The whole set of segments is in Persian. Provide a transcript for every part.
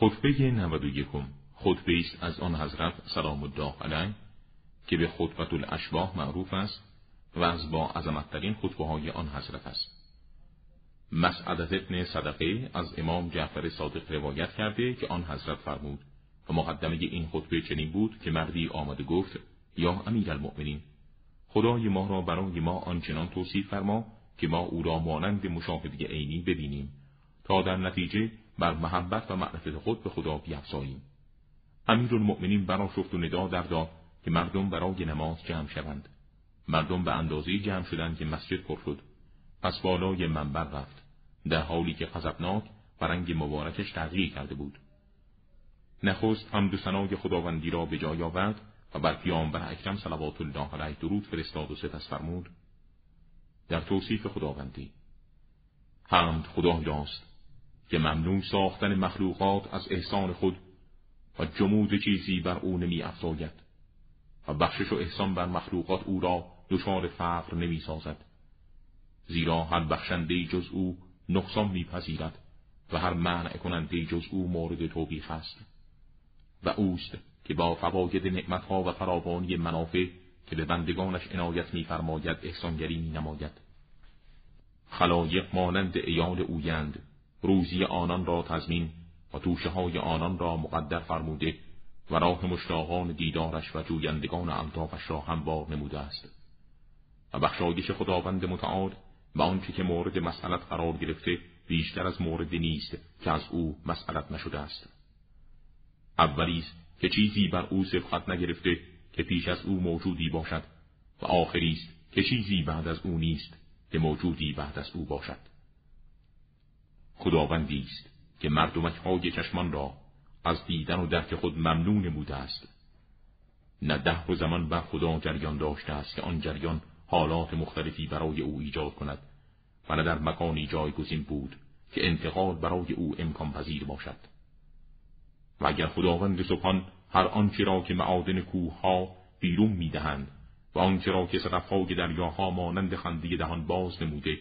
خطبه 91 خطبه است از آن حضرت سلام الله علیه که به خطبت الاشباه معروف است و از با عظمتترین خطبه های آن حضرت است. مسعدت ابن صدقه از امام جعفر صادق روایت کرده که آن حضرت فرمود و مقدمه این خطبه چنین بود که مردی آمده گفت یا امیر المؤمنین خدای ما را برای ما آنچنان توصیف فرما که ما او را مانند مشاهده عینی ببینیم تا در نتیجه بر محبت و معرفت خود به خدا بیافزاییم امیر المؤمنین برا شفت و ندا در داد که مردم برای نماز جمع شوند. مردم به اندازه جمع شدند که مسجد پر شد. پس بالای منبر رفت در حالی که غضبناک و رنگ مبارکش تغییر کرده بود. نخست هم ثنای خداوندی را به جای آورد و بر پیامبر اکرم صلوات الله علیه درود فرستاد و سپس فرمود در توصیف خداوندی حمد خدایاست که ممنون ساختن مخلوقات از احسان خود و جمود چیزی بر او نمی افزاید و بخشش و احسان بر مخلوقات او را دچار فقر نمی سازد زیرا هر بخشنده جز او نقصان میپذیرد و هر منع کننده جز او مورد توبیخ است و اوست که با فواید نعمتها و فراوانی منافع که به بندگانش عنایت میفرماید احسانگری مینماید. خلایق مانند ایال اویند روزی آنان را تضمین و توشه های آنان را مقدر فرموده و راه مشتاقان دیدارش و جویندگان الطافش را هموار نموده است. و بخشایش خداوند متعال و آنچه که مورد مسئلت قرار گرفته بیشتر از موردی نیست که از او مسئلت نشده است. اولی است که چیزی بر او سبقت نگرفته که پیش از او موجودی باشد و آخری است که چیزی بعد از او نیست که موجودی بعد از او باشد. خداوندی است که مردمک های چشمان را از دیدن و درک خود ممنون نموده است. نه ده و زمان بر خدا جریان داشته است که آن جریان حالات مختلفی برای او ایجاد کند و نه در مکانی جایگزین بود که انتقال برای او امکان پذیر باشد. و اگر خداوند سبحان هر آنچه را که معادن کوه بیرون می‌دهند و آنچه را که صدفهای دریاها مانند خنده دهان باز نموده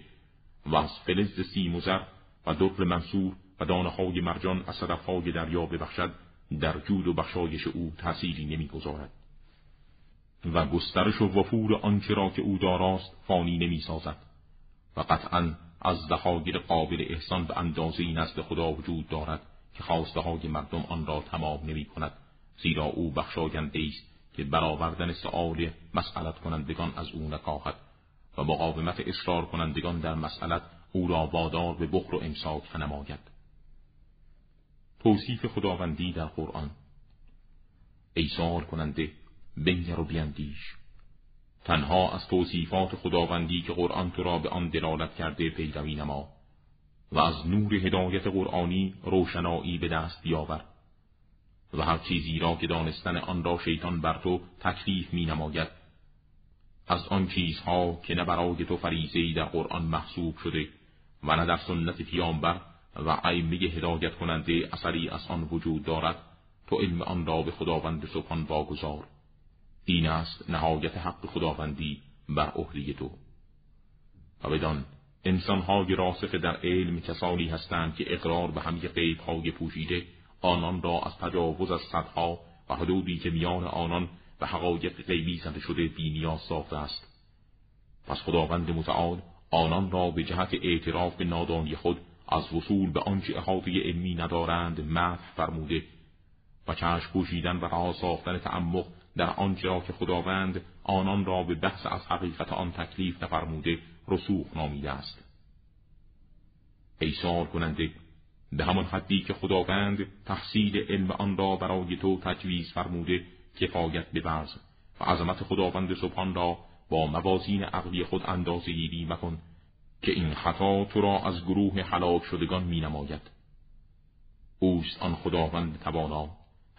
و از فلز سیم و زر و در منصور و دانه های مرجان از صدفهای دریا ببخشد در جود و بخشایش او تأثیری نمی‌گذارد. و گسترش و وفور آنچه را که او داراست فانی نمی‌سازد. و قطعا از دهاگیر قابل احسان به اندازه نزد خدا وجود دارد که خواسته های مردم آن را تمام نمی کند زیرا او بخشاینده است که برآوردن سؤال مسئلت کنندگان از او نکاهد و مقاومت اصرار کنندگان در مسئلت او را وادار به بخر و امساک نماید توصیف خداوندی در قرآن. ایثار کننده بنگر و بیندیش. تنها از توصیفات خداوندی که قرآن تو را به آن دلالت کرده پیروی نما و از نور هدایت قرآنی روشنایی به دست بیاور و هر چیزی را که دانستن آن را شیطان بر تو تکلیف می نماید. از آن چیزها که نه برای تو فریزهی در قرآن محسوب شده و نه در سنت پیامبر و عیمه هدایت کننده اثری از آن وجود دارد تو علم آن را به خداوند سبحان واگذار. این است نهایت حق خداوندی بر عهده تو. و بدان انسانهای راسخ در علم کسانی هستند که اقرار به همه غیبهای پوشیده آنان را از تجاوز از صدها و حدودی که میان آنان و حقایق غیبی زده شده بینیاز ساخته است. پس خداوند متعال آنان را به جهت اعتراف به نادانی خود از وصول به آنچه احاطه علمی ندارند مدح فرموده و چشم پوشیدن و رها ساختن تعمق در آنچه را که خداوند آنان را به بحث از حقیقت آن تکلیف نفرموده رسوخ نامیده است. ایثار کننده به همان حدی که خداوند تحصیل علم آن را برای تو تجویز فرموده کفایت ببرز و عظمت خداوند سبحان را با موازین عقلی خود اندازه گیری مکن که این خطا تو را از گروه حلاک شدگان می نماید. اوست آن خداوند توانا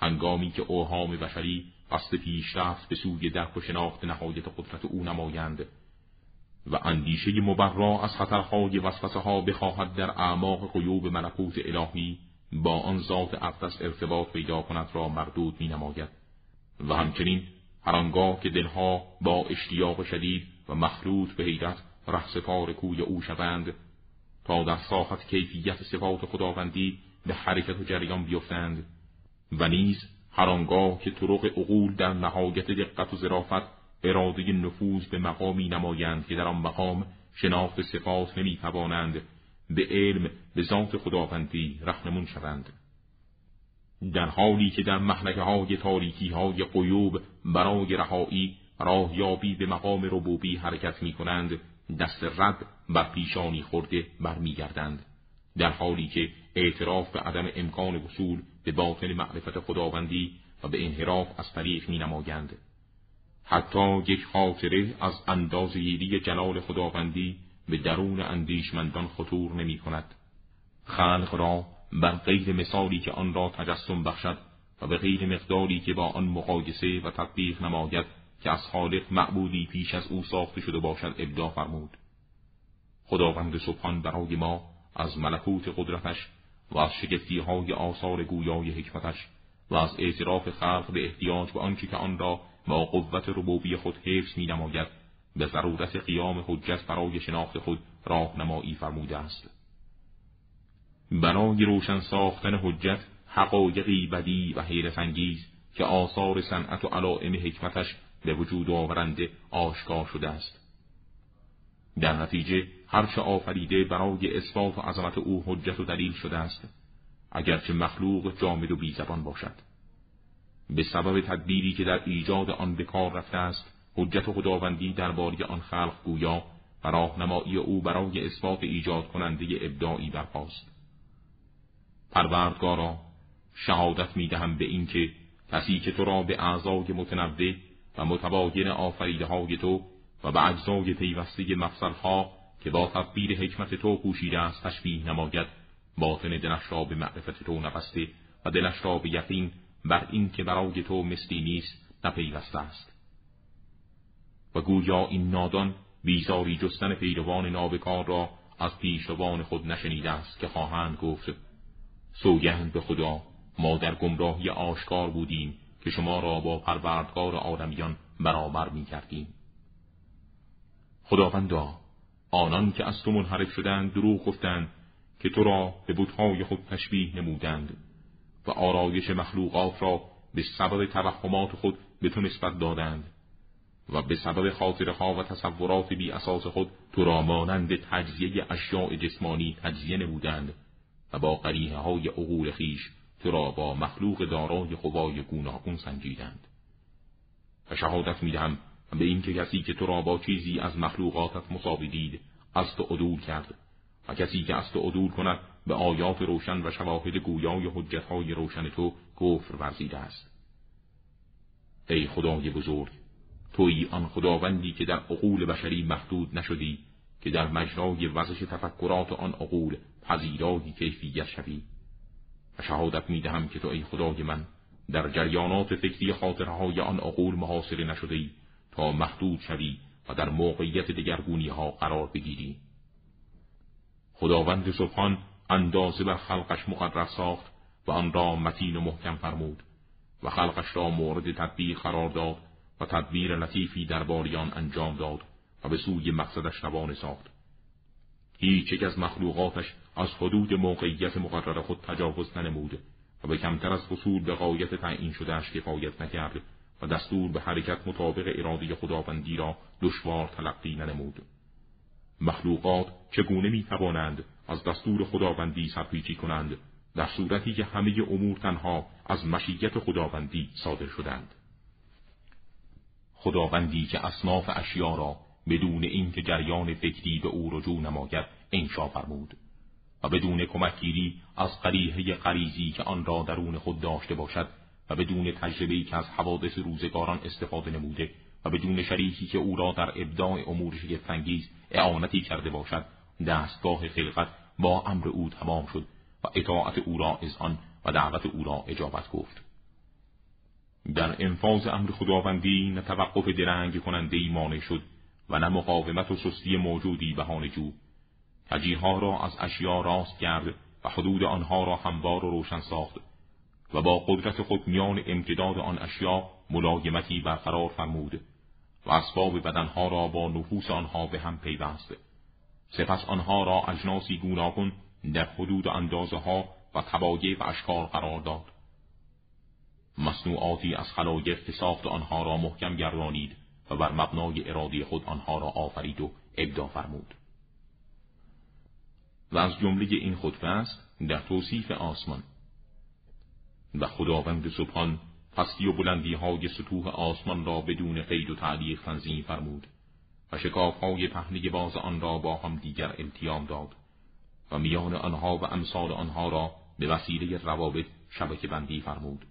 هنگامی که اوهام بشری قصد پیشرفت به سوی درک و شناخت نهایت قدرت او نمایند و اندیشه مبرا از خطرهای وسوسه ها بخواهد در اعماق قیوب ملکوت الهی با آن ذات اقدس ارتباط پیدا کند را مردود می نماید و همچنین هر آنگاه که دلها با اشتیاق شدید و مخلوط به حیرت رهسپار کوی او شوند تا در ساحت کیفیت صفات خداوندی به حرکت و جریان بیفتند. و نیز هر آنگاه که طرق عقول در نهایت دقت و ظرافت اراده نفوذ به مقامی نمایند که در آن مقام شناخت صفات نمی‌توانند به علم به ذات خداوندی رهنمون شوند. در حالی که در محلکه های تاریکی های قیوب برای رهایی راهیابی به مقام ربوبی حرکت می کنند دست رد بر پیشانی خورده برمیگردند در حالی که اعتراف به عدم امکان وصول به باطن معرفت خداوندی و به انحراف از طریق می نمایند. حتی یک خاطره از اندازگیری جلال خداوندی به درون اندیشمندان خطور نمی کند. خلق را بر غیر مثالی که آن را تجسم بخشد و به غیر مقداری که با آن مقایسه و تطبیق نماید که از خالق معبودی پیش از او ساخته شده باشد ابدا فرمود. خداوند سبحان برای ما از ملکوت قدرتش و از شگفتی های آثار گویای حکمتش و از اعتراف خلق به احتیاج به آنچه که آن را با قوت ربوبی خود حفظ می نماید به ضرورت قیام حجت برای شناخت خود راهنمایی فرموده است. برای روشن ساختن حجت حقایقی بدی و حیرت انگیز که آثار صنعت و علائم حکمتش به وجود آورنده آشکار شده است. در نتیجه هرچه آفریده برای اثبات و عظمت او حجت و دلیل شده است اگرچه مخلوق جامد و بیزبان باشد. به سبب تدبیری که در ایجاد آن به کار رفته است حجت خداوندی درباره آن خلق گویا و راهنمایی او برای اثبات ایجاد کننده ابداعی برپاست. پروردگارا شهادت می‌دهم به اینکه کسی که تو را به اعضای متنوع و متباین آفریده های تو و به اجزای پیوسته مفصلها که با تدبیر حکمت تو پوشیده است تشبیه نماید باطن دلش را به معرفت تو نبسته و دلش را به یقین بر این که برای تو مثلی نیست نپیوسته است. و گویا این نادان بیزاری جستن پیروان نابکار را از پیشروان خود نشنیده است که خواهند گفت سوگند به خدا ما در گمراهی آشکار بودیم که شما را با پروردگار آدمیان برابر می کردیم. خداوندا آنان که از تو منحرف شدند دروغ گفتند که تو را به بودهای خود تشبیه نمودند و آرایش مخلوقات را به سبب توهمات خود به تو نسبت دادند و به سبب خاطرها و تصورات بی اساس خود تو را مانند تجزیه اشیاء جسمانی تجزیه نمودند و با قریه های عقول خیش تو را با مخلوق دارای قوای گوناگون سنجیدند. و شهادت می‌دهم به اینکه کسی که تو را با چیزی از مخلوقاتت مساوی دید از تو عدول کرد و کسی که از تو عدول کند به آیات روشن و شواهد گویای حجتهای روشن تو کفر ورزیده است. ای خدای بزرگ توی آن خداوندی که در عقول بشری محدود نشدی که در مجرای وزش تفکرات آن عقول پذیرایی کیفیت شوی. و شهادت می دهم که تو ای خدای من در جریانات فکری خاطرهای آن عقول محاصره نشده ای تا محدود شوی و در موقعیت دگرگونی ها قرار بگیری. خداوند سبحان اندازه بر خلقش مقرر ساخت و آن را متین و محکم فرمود و خلقش را مورد تدبیر قرار داد و تدبیر لطیفی در باریان انجام داد و به سوی مقصدش روانه ساخت. هیچ یک از مخلوقاتش از حدود موقعیت مقرر خود تجاوز ننمود و به کمتر از وصول به قایت تعیین شدهش کفایت نکرد و دستور به حرکت مطابق اراده خداوندی را دشوار تلقی ننمود. مخلوقات چگونه می توانند از دستور خداوندی سرپیچی کنند؟ در صورتی که همه امور تنها از مشیت خداوندی صادر شدند. خداوندی که اصناف اشیا را بدون اینکه جریان فکری به او رجوع نماید انشا فرمود. و بدون کمکگیری از قریحه قریزی که آن را درون خود داشته باشد و بدون تجربه‌ای که از حوادث روزگاران استفاده نموده و بدون شریکی که او را در ابداع امور شگفتانگیز اعانتی کرده باشد دستگاه خلقت با امر او تمام شد و اطاعت او را از آن و دعوت او را اجابت گفت. در انفاظ امر خداوندی نه توقف درنگ کننده مانع شد و نه مقاومت و سستی موجودی بهانه جو. تجیها را از اشیا راست کرد و حدود آنها را هموار و روشن ساخت و با قدرت خود میان امتداد آن اشیا ملایمتی برقرار فرمود و اسباب بدنها را با نفوس آنها به هم پیوست. سپس آنها را اجناسی گوناگون در حدود اندازه ها و تبایع و اشکال قرار داد. مصنوعاتی از خلایق که ساخت آنها را محکم گردانید. و بر مبنای ارادی خود آنها را آفرید و ابدا فرمود. و از جمله این خطبه است در توصیف آسمان و خداوند سبحان پستی و بلندی های سطوح آسمان را بدون قید و تعلیق تنظیم فرمود و شکاف های پهنه باز آن را با هم دیگر التیام داد و میان آنها و امثال آنها را به وسیله روابط شبکه بندی فرمود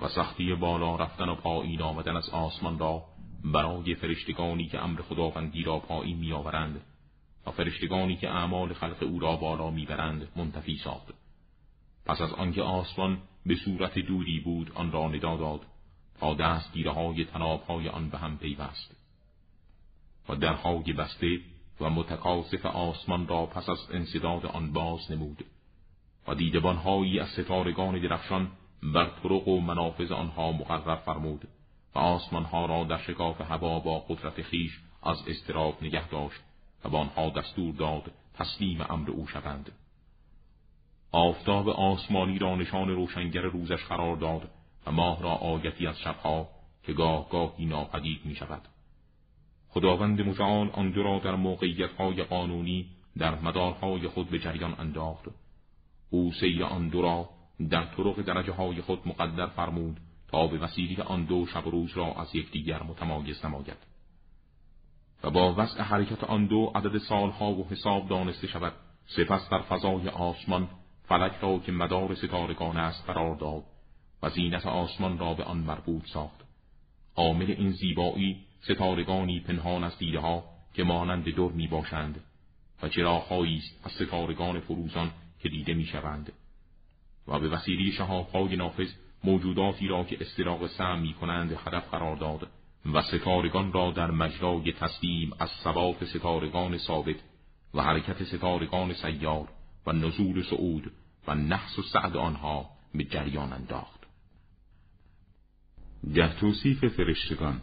و سختی بالا رفتن و پایین آمدن از آسمان را برای فرشتگانی که امر خداوندی را پایین میآورند و فرشتگانی که اعمال خلق او را بالا می‌برند منتفی ساخت. پس از آنکه آسمان به صورت دودی بود آن را ندا داد تا دستگیره های تناب های آن به هم پیوست. و درهای بسته و متکاسف آسمان را پس از انصداد آن باز نمود و دیدبانهایی از ستارگان درخشان بر طرق و منافذ آنها مقرر فرمود. و آسمانها را در شکاف هوا با قدرت خیش از استراب نگه داشت و به آنها دستور داد تسلیم امر او شوند آفتاب آسمانی را نشان روشنگر روزش قرار داد و ماه را آیتی از شبها که گاه گاهی ناپدید می شود. خداوند متعال آن دو را در موقعیتهای قانونی در مدارهای خود به جریان انداخت. او سیر آن دو را در طرق درجه های خود مقدر فرمود تا به وسیله آن دو شب و روز را از یکدیگر متمایز نماید. و با وضع حرکت آن دو عدد سالها و حساب دانسته شود سپس در فضای آسمان فلک را که مدار ستارگان است قرار داد و زینت آسمان را به آن مربوط ساخت عامل این زیبایی ستارگانی پنهان از دیده ها که مانند دور می باشند و چراغهایی است از ستارگان فروزان که دیده می شوند و به وسیله شهابهای نافذ موجوداتی را که استراق سم می کنند هدف قرار داد و ستارگان را در مجرای تسلیم از ثبات ستارگان ثابت و حرکت ستارگان سیار و نزول سعود و نحس و سعد آنها به جریان انداخت. در توصیف فرشتگان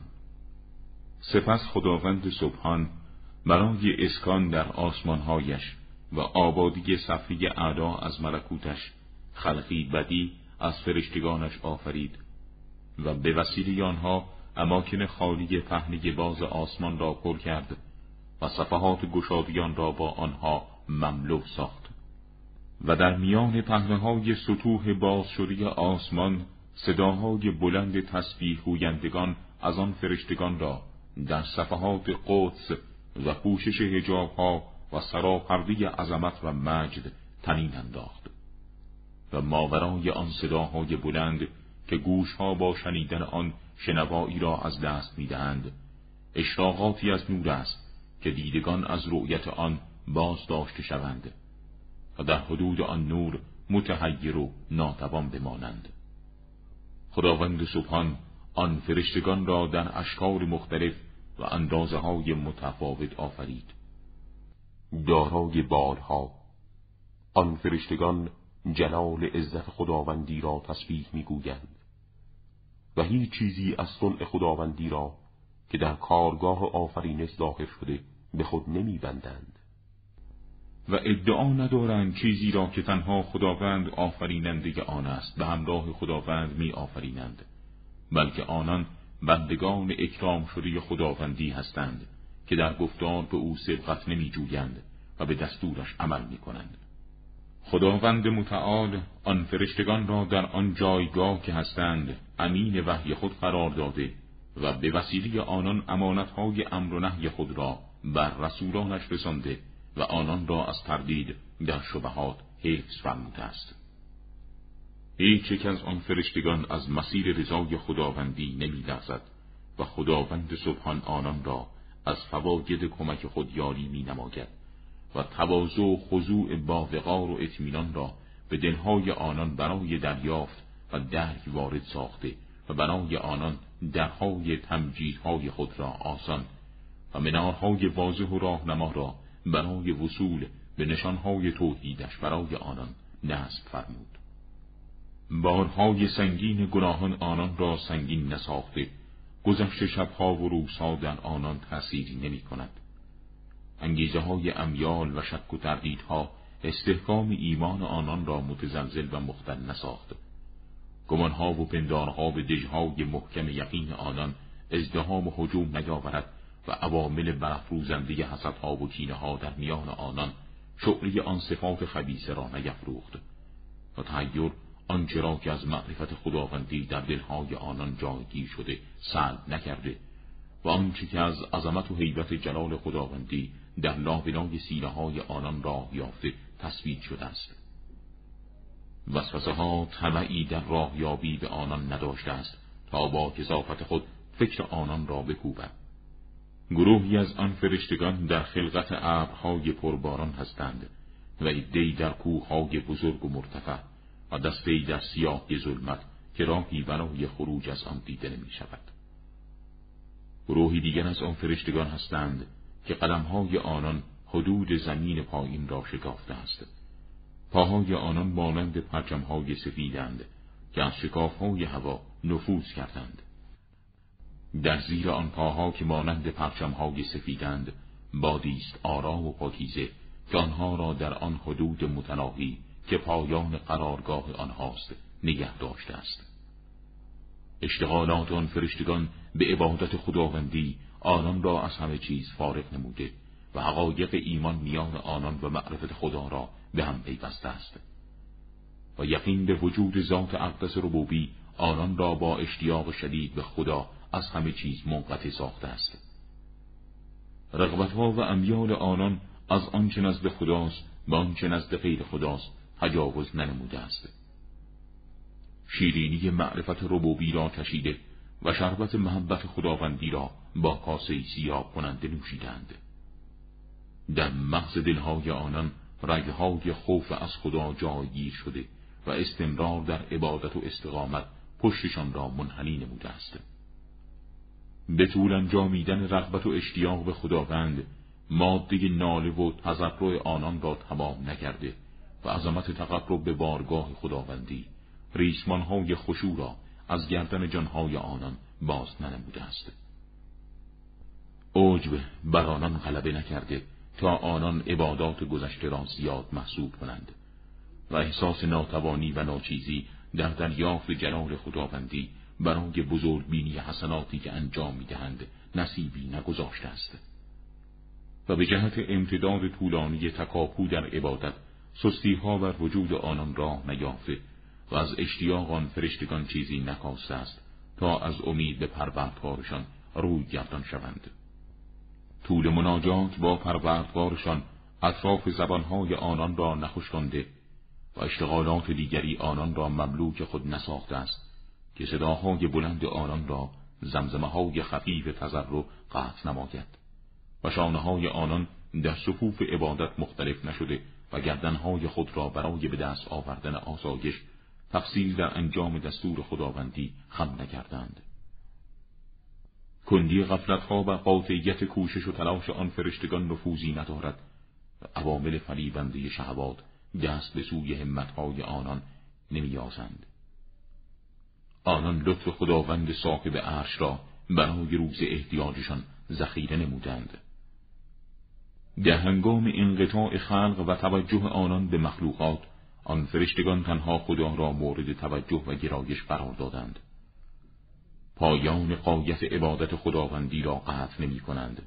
سپس خداوند سبحان برای اسکان در آسمانهایش و آبادی صفی اعدا از ملکوتش خلقی بدی از فرشتگانش آفرید و به وسیله آنها اماکن خالی پهنه باز آسمان را پر کرد و صفحات گشادیان را با آنها مملو ساخت. و در میان پهنه های سطوح باز شده آسمان صداهای بلند تسبیح گویندگان از آن فرشتگان را در صفحات قدس و پوشش هجاب ها و سراپرده عظمت و مجد تنین انداخت. و ماورای آن صداهای بلند که گوشها با شنیدن آن شنوایی را از دست می‌دهند. اشراقاتی از نور است که دیدگان از رؤیت آن باز داشته شوند و در حدود آن نور متحیر و ناتوان بمانند. خداوند سبحان آن فرشتگان را در اشکال مختلف و اندازه های متفاوت آفرید. دارای بالها آن فرشتگان جلال عزت خداوندی را تسبیح می‌گویند و هیچ چیزی از صنع خداوندی را که در کارگاه آفرینش ظاهر شده به خود نمیبندند و ادعا ندارند چیزی را که تنها خداوند آفریننده آن است به همراه خداوند می آفرینند بلکه آنان بندگان اکرام شده خداوندی هستند که در گفتار به او سبقت نمی جویند و به دستورش عمل می کنند. خداوند متعال آن فرشتگان را در آن جایگاه که هستند امین وحی خود قرار داده و به وسیله آنان امانتهای امر و نهی خود را بر رسولانش رسانده و آنان را از تردید در شبهات حفظ فرموده است. هیچ یک از آن فرشتگان از مسیر رضای خداوندی نمی و خداوند سبحان آنان را از فواید کمک خود یاری می نماید و تواضع و خضوع با وقار و اطمینان را به دلهای آنان برای دریافت و درک وارد ساخته و برای آنان درهای تمجیدهای خود را آسان و منارهای واضح و راهنما را برای وصول به نشانهای توحیدش برای آنان نصب فرمود. بارهای سنگین گناهان آنان را سنگین نساخته گذشت شبها و روزها در آنان تأثیری نمی کند. انگیزه های امیال و شک و تردیدها استحکام ایمان آنان را متزلزل و مختل نساخت گمانها و پندارها و دژهای محکم یقین آنان ازدهام و حجوم نیاورد و عوامل برافروزنده حسدها و ها در میان آنان شعری آن صفات خبیسه را نیفروخت. و تحیر آنچه را که از معرفت خداوندی در دلهای آنان جایگیر شده سلب نکرده و آنچه که از عظمت و حیبت جلال خداوندی در لابنای سینه های آنان راه یافته تصویر شده است وسوسه ها طمعی در راهیابی به آنان نداشته است تا با کسافت خود فکر آنان را بکوبد گروهی از آن فرشتگان در خلقت ابرهای پرباران هستند و ایدهی در کوههای بزرگ و مرتفع و دستهای در سیاه ظلمت که راهی برای خروج از آن دیده نمی شود. گروهی دیگر از آن فرشتگان هستند که قدمهای آنان حدود زمین پایین را شکافته است. پاهای آنان مانند پرچمهای سفیدند که از شکافهای هوا نفوذ کردند. در زیر آن پاها که مانند پرچمهای سفیدند بادیست آرام و پاکیزه که آنها را در آن حدود متناهی که پایان قرارگاه آنهاست نگه داشته است اشتغالات آن فرشتگان به عبادت خداوندی آنان را از همه چیز فارغ نموده و حقایق ایمان میان آنان و معرفت خدا را به هم پیوسته است. و یقین به وجود ذات اقدس ربوبی آنان را با اشتیاق شدید به خدا از همه چیز منقطع ساخته است. رغبتها و امیال آنان از آنچه نزد خداست به آنچه نزد غیر خداست تجاوز ننموده است. شیرینی معرفت ربوبی را کشیده و شربت محبت خداوندی را با کاسه سیاه کننده نوشیدند. در مغز دلهای آنان رگهای خوف از خدا جایگیر شده و استمرار در عبادت و استقامت پشتشان را منحنی نموده است. به طول انجامیدن رغبت و اشتیاق به خداوند ماده ناله و تضرع آنان را تمام نکرده و عظمت تقرب به بارگاه خداوندی ریسمانهای خشوع را از گردن جانهای آنان باز ننموده است. عجب بر آنان غلبه نکرده تا آنان عبادات گذشته را زیاد محسوب کنند و احساس ناتوانی و ناچیزی در دریافت جلال خداوندی برای بزرگ بینی حسناتی که انجام می‌دهند نصیبی نگذاشته است. و به جهت امتداد طولانی تکاپو در عبادت سستی ها بر وجود آنان راه نیافته و از اشتیاق آن فرشتگان چیزی نکاسته است تا از امید به پروردگارشان روی گردان شوند. طول مناجات با پروردگارشان اطراف زبانهای آنان را نخوش و اشتغالات دیگری آنان را مملوک خود نساخته است که صداهای بلند آنان را زمزمه های خفیف تذر قطع نماید و شانه های آنان در صفوف عبادت مختلف نشده و گردنهای خود را برای به دست آوردن آسایش تفصیل در انجام دستور خداوندی خم نکردند. کندی غفلتها و قاطعیت کوشش و تلاش آن فرشتگان نفوذی ندارد و عوامل فریبنده شهوات دست به سوی همتهای آنان نمیازند. آنان لطف خداوند صاحب عرش را برای روز احتیاجشان ذخیره نمودند. در هنگام انقطاع خلق و توجه آنان به مخلوقات آن فرشتگان تنها خدا را مورد توجه و گرایش قرار دادند. پایان قایت عبادت خداوندی را قطع نمی کنند.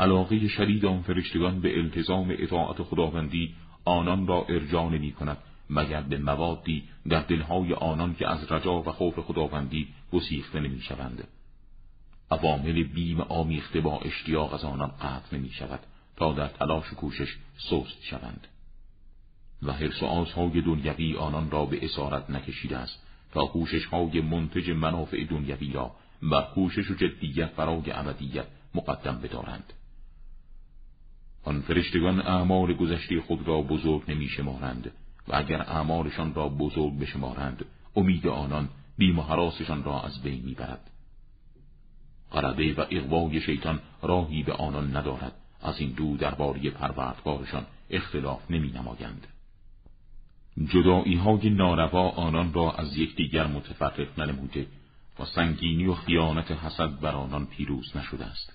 علاقه شدید آن فرشتگان به التزام اطاعت خداوندی آنان را ارجاع نمی کند مگر به موادی در دلهای آنان که از رجا و خوف خداوندی گسیخته نمی شوند. عوامل بیم آمیخته با اشتیاق از آنان قطع نمی شود تا در تلاش و کوشش سست شوند. و حرس و آزهای دنیوی آنان را به اسارت نکشیده است تا کوشش های منتج منافع دنیوی را بر کوشش و جدیت برای ابدیت مقدم بدارند آن فرشتگان اعمال گذشته خود را بزرگ نمی شمارند و اگر اعمالشان را بزرگ بشمارند امید آنان بیم و حراسشان را از بین می‌برد غلبه و اقوای شیطان راهی به آنان ندارد از این دو درباره پروردگارشان اختلاف نمی نمایند. جدائی های ناروا آنان را از یکدیگر متفرق ننموده و سنگینی و خیانت حسد بر آنان پیروز نشده است.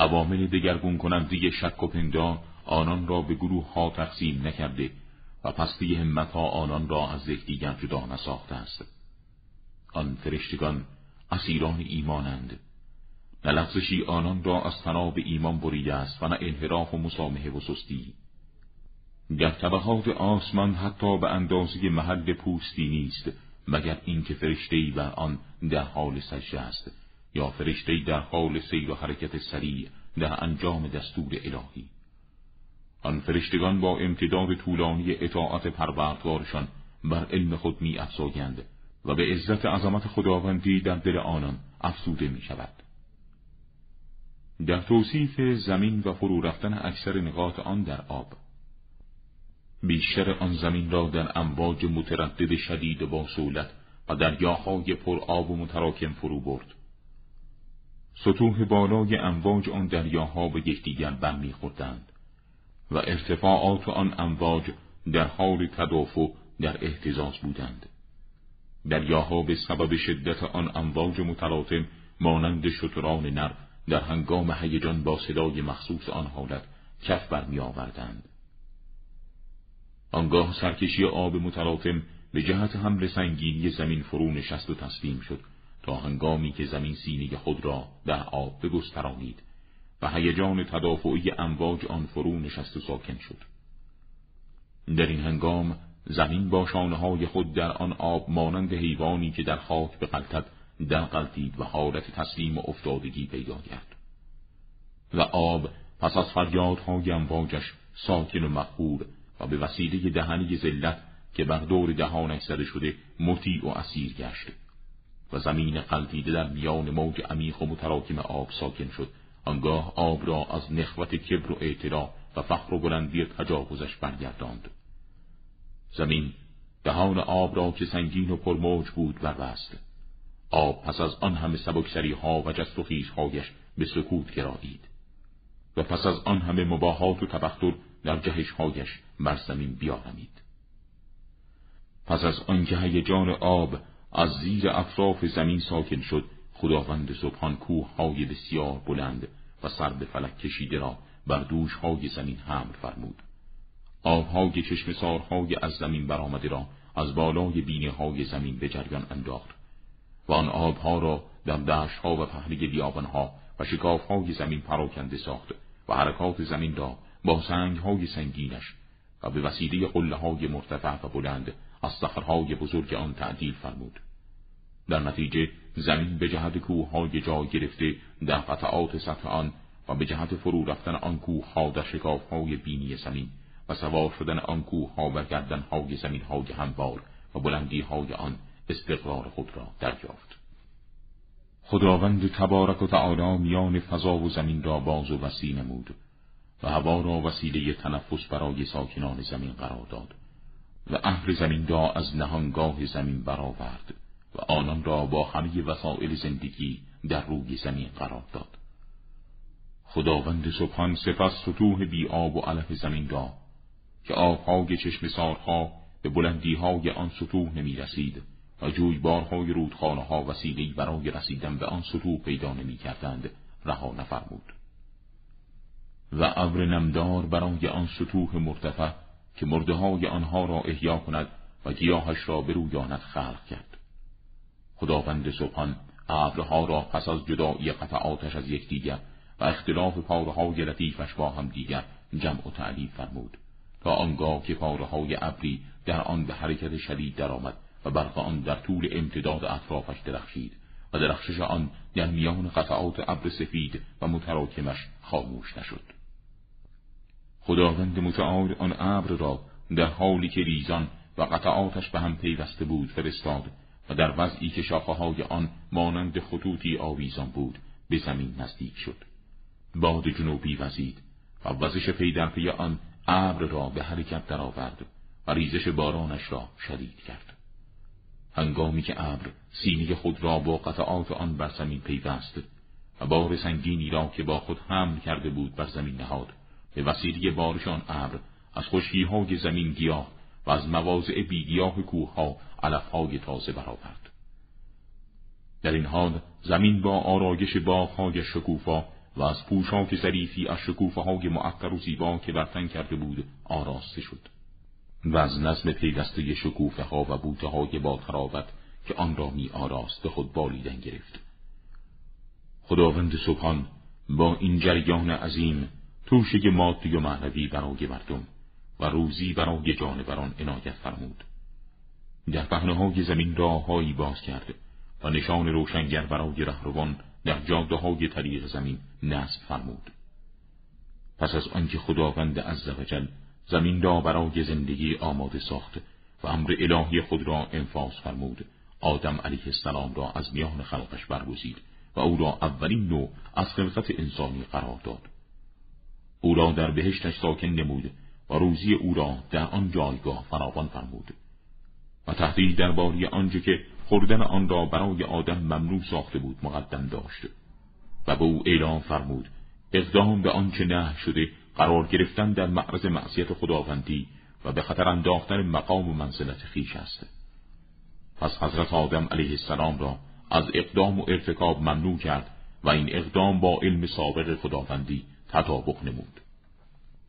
عوامل دگرگون کننده شک و پندان آنان را به گروه ها تقسیم نکرده و پستی همت ها آنان را از یکدیگر جدا نساخته است. آن فرشتگان اسیران ایمانند. نه آنان را از تناب ایمان بریده است و نه انحراف و مسامحه و سستی. در طبقات آسمان حتی به اندازه محل پوستی نیست مگر اینکه فرشتهای بر آن در حال سجده است یا فرشتهای در حال سیر و حرکت سریع در انجام دستور الهی آن فرشتگان با امتداد طولانی اطاعت پروردگارشان بر علم خود می افزایند و به عزت عظمت خداوندی در دل آنان افسوده می شود. در توصیف زمین و فرو رفتن اکثر نقاط آن در آب بیشتر آن زمین را در امواج متردد شدید با سولت و دریاهای پر آب و متراکم فرو برد. سطوح بالای امواج آن دریاها به یکدیگر برمیخوردند و ارتفاعات آن امواج در حال تدافع در احتزاز بودند. دریاها به سبب شدت آن امواج متلاطم مانند شتران نر در هنگام هیجان با صدای مخصوص آن حالت کف برمی آوردند. آنگاه سرکشی آب متلاطم به جهت حمل سنگینی زمین فرو نشست و تسلیم شد تا هنگامی که زمین سینه خود را در آب بگسترانید و هیجان تدافعی امواج آن فرو نشست و ساکن شد. در این هنگام زمین با شانه های خود در آن آب مانند حیوانی که در خاک به قلتد در قلتید و حالت تسلیم و افتادگی پیدا کرد. و آب پس از فریادهای امواجش ساکن و مقهور و به وسیله دهنی ذلت که بر دور دهانش زده شده مطیع و اسیر گشت. و زمین قلتیده در میان موج عمیق و متراکم آب ساکن شد. آنگاه آب را از نخوت کبر و اعتراع و فخر و بلندی تجاوزش برگرداند. زمین دهان آب را که سنگین و پرموج بود بربست. آب پس از آن همه سبکسری ها و جست و خیزهایش به سکوت گرایید. و پس از آن همه مباهات و تبختر در جهشهایش بر زمین بیارمید پس از آنکه هیجان آب از زیر اطراف زمین ساکن شد خداوند سبحان کوه های بسیار بلند و سر به فلک کشیده را بر دوش های زمین حمل فرمود. آبهای چشم سارهای از زمین برآمده را از بالای بینه های زمین به جریان انداخت و آن آبها را در دشت ها و پهنه بیابان ها و شکاف های زمین پراکنده ساخت و حرکات زمین را با سنگ های سنگینش و به وسیله قله های مرتفع و بلند از صخرهای بزرگ آن تعدیل فرمود در نتیجه زمین به جهت کوه های جا گرفته در قطعات سطح آن و به جهت فرو رفتن آن کوه ها در شکاف های بینی زمین و سوار شدن آن کوه ها و گردن های زمین های هموار و بلندی های آن استقرار خود را دریافت. خداوند تبارک و تعالی میان فضا و زمین را باز و وسیع نمود و هوا را وسیله تنفس برای ساکنان زمین قرار داد و اهل زمین را از نهانگاه زمین برآورد و آنان را با همه وسایل زندگی در روی زمین قرار داد. خداوند سبحان سپس سطوح بی آب و علف زمین را که آبهای چشم سارها به بلندیهای آن سطوح نمی رسید و جویبارهای رودخانه ها وسیلهی برای رسیدن به آن سطوح پیدا نمی کردند رها نفرمود. و ابر نمدار برای آن سطوح مرتفع که مرده های آنها را احیا کند و گیاهش را برویاند خلق کرد. خداوند سبحان ابرها را پس از جدایی قطعاتش از یکدیگر و اختلاف پارههای لطیفش با هم دیگر جمع و تعلیف فرمود تا آنگاه که پارههای ابری در آن به حرکت شدید درآمد و برق آن در طول امتداد اطرافش درخشید و درخشش آن در میان قطعات ابر سفید و متراکمش خاموش نشد. خداوند متعال آن ابر را در حالی که ریزان و قطعاتش به هم پیوسته بود فرستاد و در وضعی که شاخه های آن مانند خطوطی آویزان بود به زمین نزدیک شد. باد جنوبی وزید و وزش پی در پی آن ابر را به حرکت درآورد و ریزش بارانش را شدید کرد. هنگامی که ابر سینه خود را با قطعات آن بر زمین پیوست و بار سنگینی را که با خود حمل کرده بود بر زمین نهاد به وسیله بارشان ابر از های زمین گیاه و از مواضع بیگیاه کوهها علفهای تازه برآورد. در این حال زمین با آرایش باغهای شکوفا و از پوشاک ظریفی از شکوفه های معطر و زیبا که برتن کرده بود آراسته شد و از نظم پیوسته شکوفه ها و بوته های با تراوت که آن را می آراست به خود بالیدن گرفت. خداوند سبحان با این جریان عظیم توشه مادی و معنوی برای مردم و روزی برای جانوران عنایت فرمود. در پهنه زمین راههایی باز کرد و نشان روشنگر برای رهروان در جاده های طریق زمین نصب فرمود. پس از آنکه خداوند عزوجل زمین را برای زندگی آماده ساخت و امر الهی خود را انفاس فرمود آدم علیه السلام را از میان خلقش برگزید و او را اولین نوع از خلقت انسانی قرار داد. او را در بهشتش ساکن نمود و روزی او را در آن جایگاه فراوان فرمود. و تهدید درباره آنچه که خوردن آن را برای آدم ممنوع ساخته بود مقدم داشت. و به او اعلام فرمود اقدام به آنچه نه شده قرار گرفتن در معرض معصیت خداوندی و به خطر انداختن مقام و منزلت خیش است. پس حضرت آدم علیه السلام را از اقدام و ارتکاب ممنوع کرد و این اقدام با علم سابق خداوندی تطابق نمود.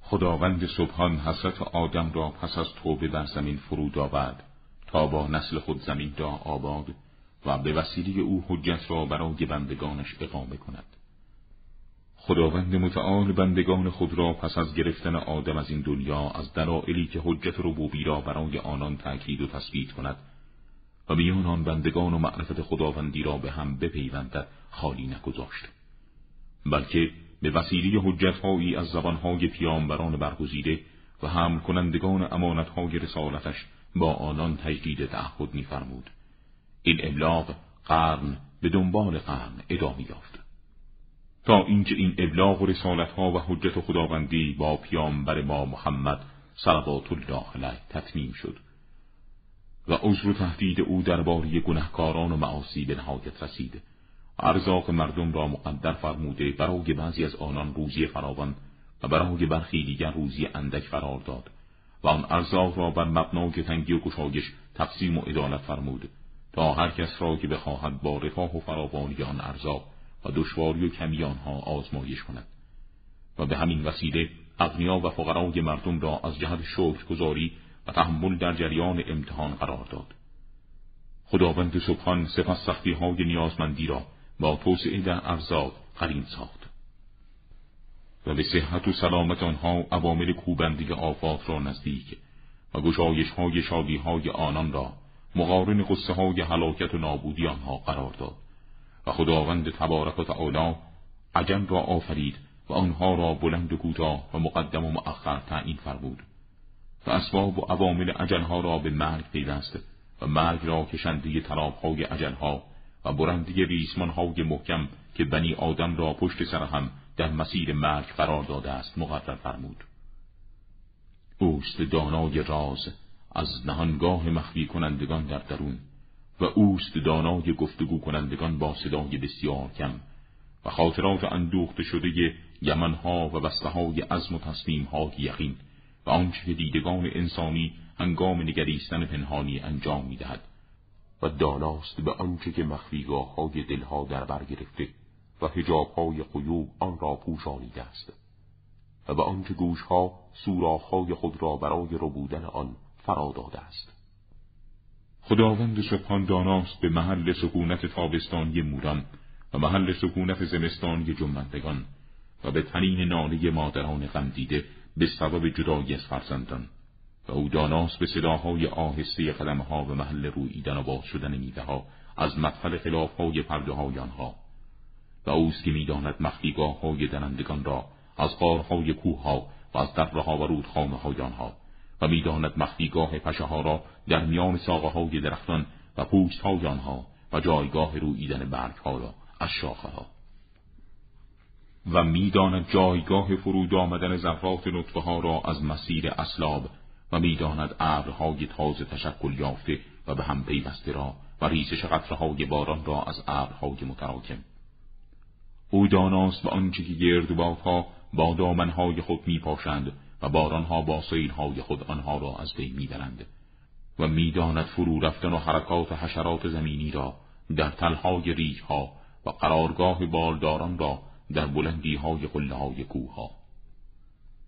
خداوند سبحان حضرت آدم را پس از توبه بر زمین فرود آورد تا با نسل خود زمین را آباد و به وسیله او حجت را برای بندگانش اقامه کند. خداوند متعال بندگان خود را پس از گرفتن آدم از این دنیا از دلایلی که حجت ربوبی را برای آنان تأکید و تثبیت کند و میان آن بندگان و معرفت خداوندی را به هم بپیوندد خالی نگذاشت. بلکه به وسیله حجتهایی از زبانهای پیامبران برگزیده و حمل کنندگان امانتهای رسالتش با آنان تجدید تعهد میفرمود. این ابلاغ قرن به دنبال قرن ادامه یافت. تا اینکه این ابلاغ و رسالت ها و حجت خداوندی با پیامبر ما محمد صلوات الله علیه تتمیم شد و عذر و تهدید او درباره گنهکاران و معاصی به نهایت رسید. ارزاق مردم را مقدر فرموده برای بعضی از آنان روزی فراوان و برای برخی دیگر روزی اندک فرار داد و آن ارزاق را بر مبنای تنگی و گشایش تقسیم و عدالت فرمود تا هر کس را که بخواهد با رفاه و فراوانی آن ارزاق و دشواری و کمی آنها آزمایش کند و به همین وسیله اغنیا و فقرای مردم را از جهت گذاری و تحمل در جریان امتحان قرار داد. خداوند سبحان سپس سختی های نیازمندی را با توسعه در ارزاق قرین ساخت. و به صحت و سلامت آنها عوامل کوبندی آفات را نزدیک و گشایش های شادی های آنان را مقارن قصه های حلاکت و نابودی آنها قرار داد و خداوند تبارک و تعالی عجم را آفرید و آنها را بلند و کوتاه و مقدم و مؤخر تعیین فرمود و اسباب و عوامل عجلها را به مرگ پیوست و مرگ را کشنده ترابهای عجلها و برنده ریسمانهای محکم که بنی آدم را پشت سر هم در مسیر مرگ قرار داده است مقرر فرمود. اوست دانای راز از نهانگاه مخفی کنندگان در درون و اوست دانای گفتگو کنندگان با صدای بسیار کم و خاطرات اندوخته شده یمنها و بسته های عزم و تصمیم ها یقین و آنچه دیدگان انسانی هنگام نگریستن پنهانی انجام می‌دهد. و داناست به آنچه که مخفیگاه های دلها در بر گرفته و هجاب های قیوب آن را پوشانیده است و به آنچه گوشها های خود را برای ربودن آن فرا داده است. خداوند سبحان داناست به محل سکونت تابستانی موران و محل سکونت زمستانی جنبندگان و به تنین ناله مادران غمدیده به سبب جدایی از فرزندان. و او داناست به صداهای آهسته قدمها و محل رویدن و باز شدن میوه ها از مدخل خلافهای پرده های آنها. و اوست که می‌داند مخفیگاه های درندگان را از قارهای کوه ها و از درها و رودخانه های آنها و می‌داند مخفیگاه پشه ها را در میان ساقه های درختان و پوست های آنها و جایگاه رویدن برگ ها را از شاخه ها و می‌داند جایگاه فرود آمدن ذرات نطفه ها را از مسیر اسلاب و می‌داند ابرهای تازه تشکل یافته و به هم پیوسته را و ریزش قطرهای باران را از ابرهای متراکم. او داناست به آنچه که گردبادها با دامنهای خود میپاشند و بارانها با سیلهای خود آنها را از بین می‌برند و می‌داند فرو رفتن و حرکات حشرات زمینی را در تلهای ریگها و قرارگاه بالداران را در بلندی های قله های کوه ها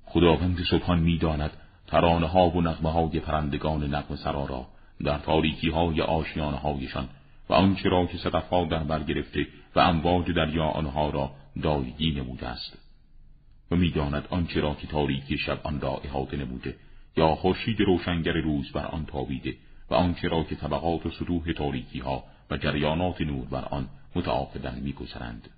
خداوند سبحان می‌داند ترانه ها و نغمه های پرندگان نغمه سرا را در تاریکی های آشیانه هایشان و آنچه را که صدفها در بر گرفته و امواج دریا آنها را دایگی نموده است. و می‌داند آنچه را که تاریکی شب آن را احاطه نموده یا خورشید روشنگر روز بر آن تابیده و آنچه را که طبقات و سطوح تاریکی ها و جریانات نور بر آن متعاقبا میگذرند.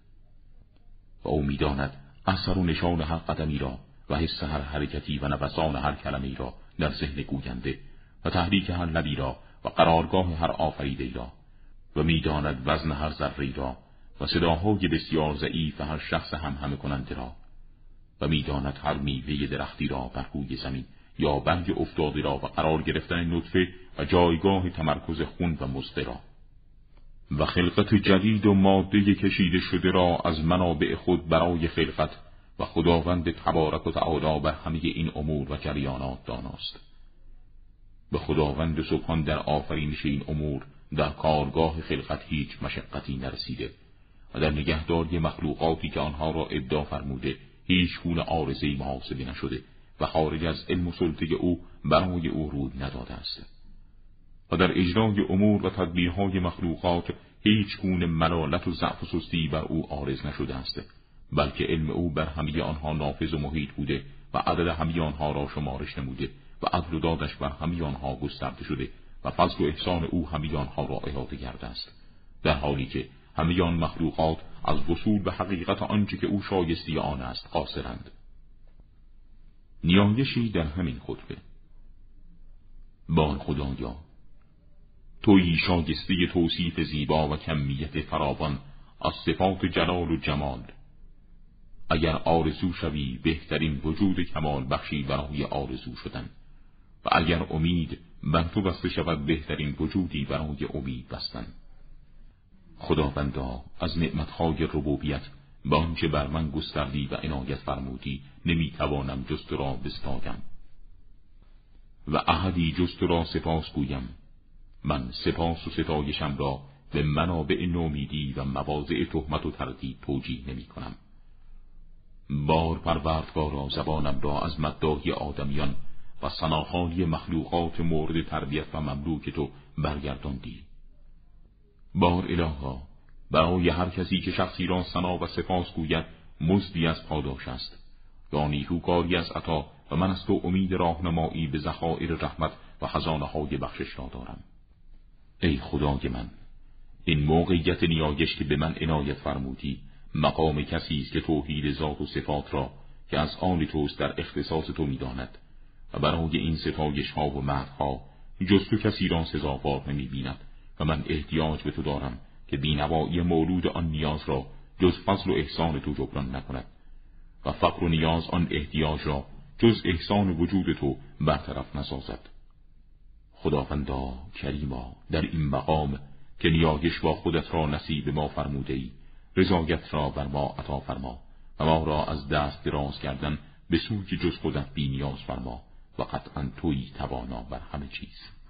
و او می‌داند اثر و نشان هر قدمی را و حس هر حرکتی و نفسان هر کلمه را در ذهن گوینده و تحریک هر لبی را و قرارگاه هر آفریده را و می‌داند وزن هر ذره را و صداهای بسیار ضعیف هر شخص هم همه کننده را و می‌داند هر میوه درختی را بر روی زمین یا برگ افتاده را و قرار گرفتن نطفه و جایگاه تمرکز خون و مزقه را. و خلقت جدید و ماده کشیده شده را از منابع خود برای خلقت و خداوند تبارک و تعالی بر همه این امور و جریانات داناست. به خداوند سبحان در آفرینش این امور در کارگاه خلقت هیچ مشقتی نرسیده و در نگهداری مخلوقاتی که آنها را ابدا فرموده هیچ گونه آرزه محاسبه نشده و خارج از علم و سلطه او برای او روی نداده است. و در اجرای امور و تدبیرهای مخلوقات هیچ گونه ملالت و ضعف و سستی بر او آرز نشده است. بلکه علم او بر همه آنها نافذ و محیط بوده و عدد همه آنها را شمارش نموده و عدل و دادش بر همه آنها گسترده شده و فضل و احسان او همه آنها را احاطه کرده است. در حالی که همه آن مخلوقات از وصول به حقیقت آنچه که او شایستی آن است قاصرند. نیایشی در همین خطبه. بان خدایا توی شایسته توصیف زیبا و کمیت فراوان از صفات جلال و جمال اگر آرزو شوی بهترین وجود کمال بخشی برای آرزو شدن. و اگر امید بر تو بسته شود بهترین وجودی برای امید بستن. خداوندا از نعمتهای ربوبیت به آنچه بر من گستردی و عنایت فرمودی نمی‌توانم جست را بستایم و احدی جست را سپاس گویم. من سپاس و ستایشم را به منابع نومیدی و مواضع تهمت و تردید توجیه نمی کنم. بار پروردگارا زبانم را از مداهی آدمیان و سناهای مخلوقات مورد تربیت و مملوک تو برگرداندی. بار الها برای هر کسی که شخصی را سنا و سپاس گوید مزدی از پاداش است یا نیکوکاری از عطا و من از تو امید راهنمایی به ذخایر رحمت و خزانه های بخشش را دارم ای خدای من این موقعیت نیایش که به من عنایت فرمودی مقام کسی است که توحید ذات و صفات را که از آن توست در اختصاص تو می‌داند و برای این ستایش ها و مدها جز تو کسی را سزاوار نمی بیند و من احتیاج به تو دارم که بینوایی مولود آن نیاز را جز فضل و احسان تو جبران نکند و فقر و نیاز آن احتیاج را جز احسان وجود تو برطرف نسازد. خداوندا کریما در این مقام که نیایش با خودت را نصیب ما فرموده ای رضایت را بر ما عطا فرما و ما را از دست دراز کردن به سوی جز خودت بی نیاز فرما و قطعا تویی توانا بر همه چیز.